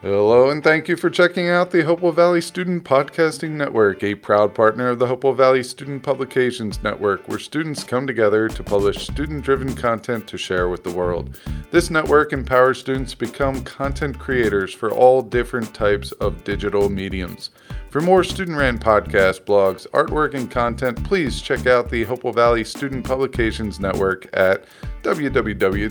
Hello, and thank you for checking out the Hopewell Valley Student Podcasting Network, a proud partner of the Hopewell Valley Student Publications Network, where students come together to publish student driven content to share with the world. This network empowers students to become content creators for all different types of digital mediums. For more student ran podcasts, blogs, artwork, and content, please check out the Hopewell Valley Student Publications Network at www.hvspn.com.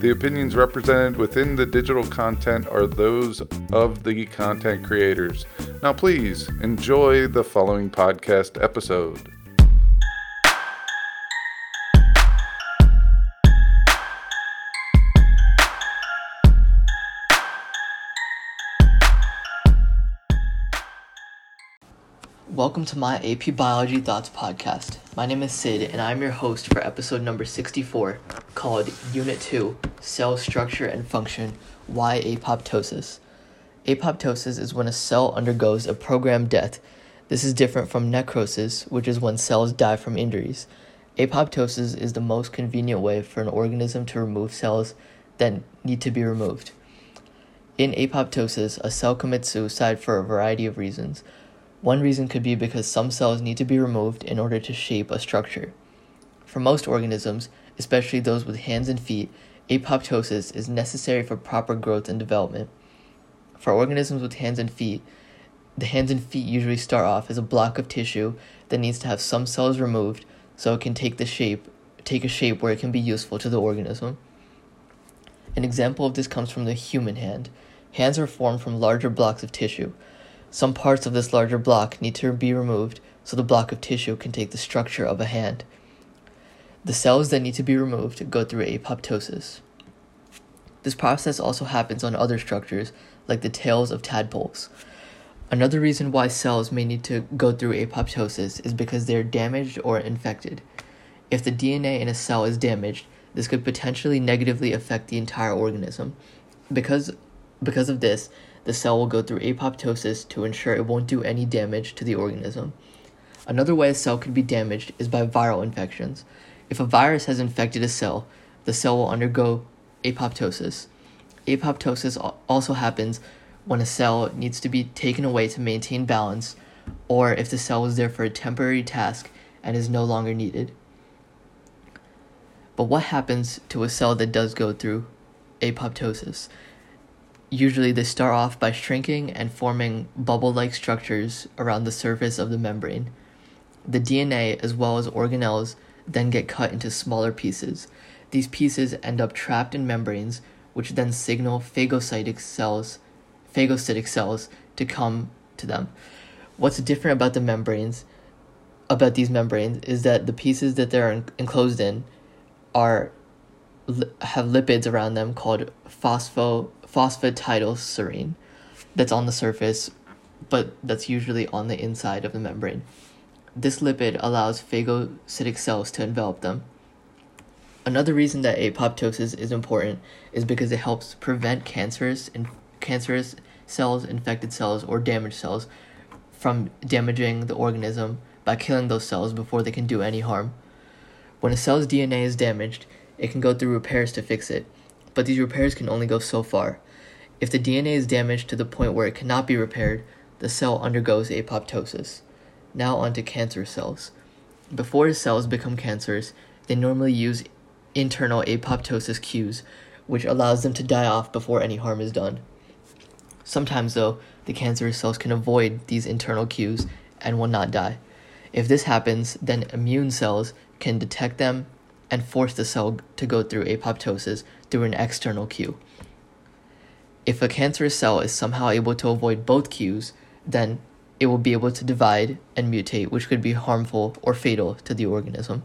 The opinions represented within the digital content are those of the content creators. Now, please enjoy the following podcast episode. Welcome to my AP Biology Thoughts podcast. My name is Sid, and I'm your host for episode number 64 called Unit 2 Cell Structure and Function Why Apoptosis. Apoptosis is when a cell undergoes a programmed death. This is different from necrosis, which is when cells die from injuries. Apoptosis is the most convenient way for an organism to remove cells that need to be removed. In apoptosis, a cell commits suicide for a variety of reasons. One reason could be because some cells need to be removed in order to shape a structure. For most organisms, especially those with hands and feet, apoptosis is necessary for proper growth and development. For organisms with hands and feet, the hands and feet usually start off as a block of tissue that needs to have some cells removed so it can take the shape take a shape where it can be useful to the organism. An example of this comes from the human hand. Hands are formed from larger blocks of tissue. Some parts of this larger block need to be removed so the block of tissue can take the structure of a hand. The cells that need to be removed go through apoptosis. This process also happens on other structures, like the tails of tadpoles. Another reason why cells may need to go through apoptosis is because they are damaged or infected. If the DNA in a cell is damaged, this could potentially negatively affect the entire organism. Because, because of this, the cell will go through apoptosis to ensure it won't do any damage to the organism. Another way a cell could be damaged is by viral infections. If a virus has infected a cell, the cell will undergo apoptosis. Apoptosis also happens when a cell needs to be taken away to maintain balance, or if the cell was there for a temporary task and is no longer needed. But what happens to a cell that does go through apoptosis? Usually, they start off by shrinking and forming bubble like structures around the surface of the membrane. The DNA, as well as organelles, then get cut into smaller pieces. These pieces end up trapped in membranes, which then signal phagocytic cells, phagocytic cells to come to them. What's different about the membranes, about these membranes, is that the pieces that they're enclosed in are have lipids around them called phospho phosphatidylserine that's on the surface, but that's usually on the inside of the membrane. This lipid allows phagocytic cells to envelop them. Another reason that apoptosis is important is because it helps prevent cancerous and cancerous cells, infected cells, or damaged cells from damaging the organism by killing those cells before they can do any harm. When a cell's DNA is damaged, it can go through repairs to fix it, but these repairs can only go so far. If the DNA is damaged to the point where it cannot be repaired, the cell undergoes apoptosis. Now onto cancer cells. Before cells become cancers, they normally use internal apoptosis cues, which allows them to die off before any harm is done. Sometimes, though, the cancerous cells can avoid these internal cues and will not die. If this happens, then immune cells can detect them and force the cell to go through apoptosis through an external cue. If a cancerous cell is somehow able to avoid both cues, then it will be able to divide and mutate, which could be harmful or fatal to the organism.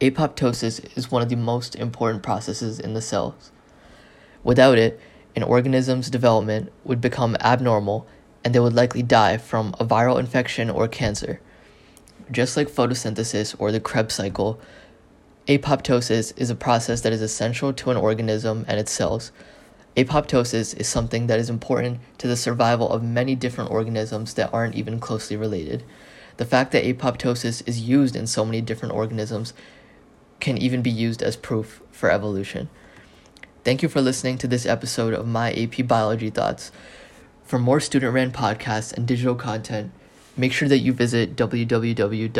Apoptosis is one of the most important processes in the cells. Without it, an organism's development would become abnormal and they would likely die from a viral infection or cancer. Just like photosynthesis or the Krebs cycle, apoptosis is a process that is essential to an organism and its cells. Apoptosis is something that is important to the survival of many different organisms that aren't even closely related. The fact that apoptosis is used in so many different organisms can even be used as proof for evolution. Thank you for listening to this episode of my AP Biology Thoughts. For more student ran podcasts and digital content, make sure that you visit www.hvspn.com.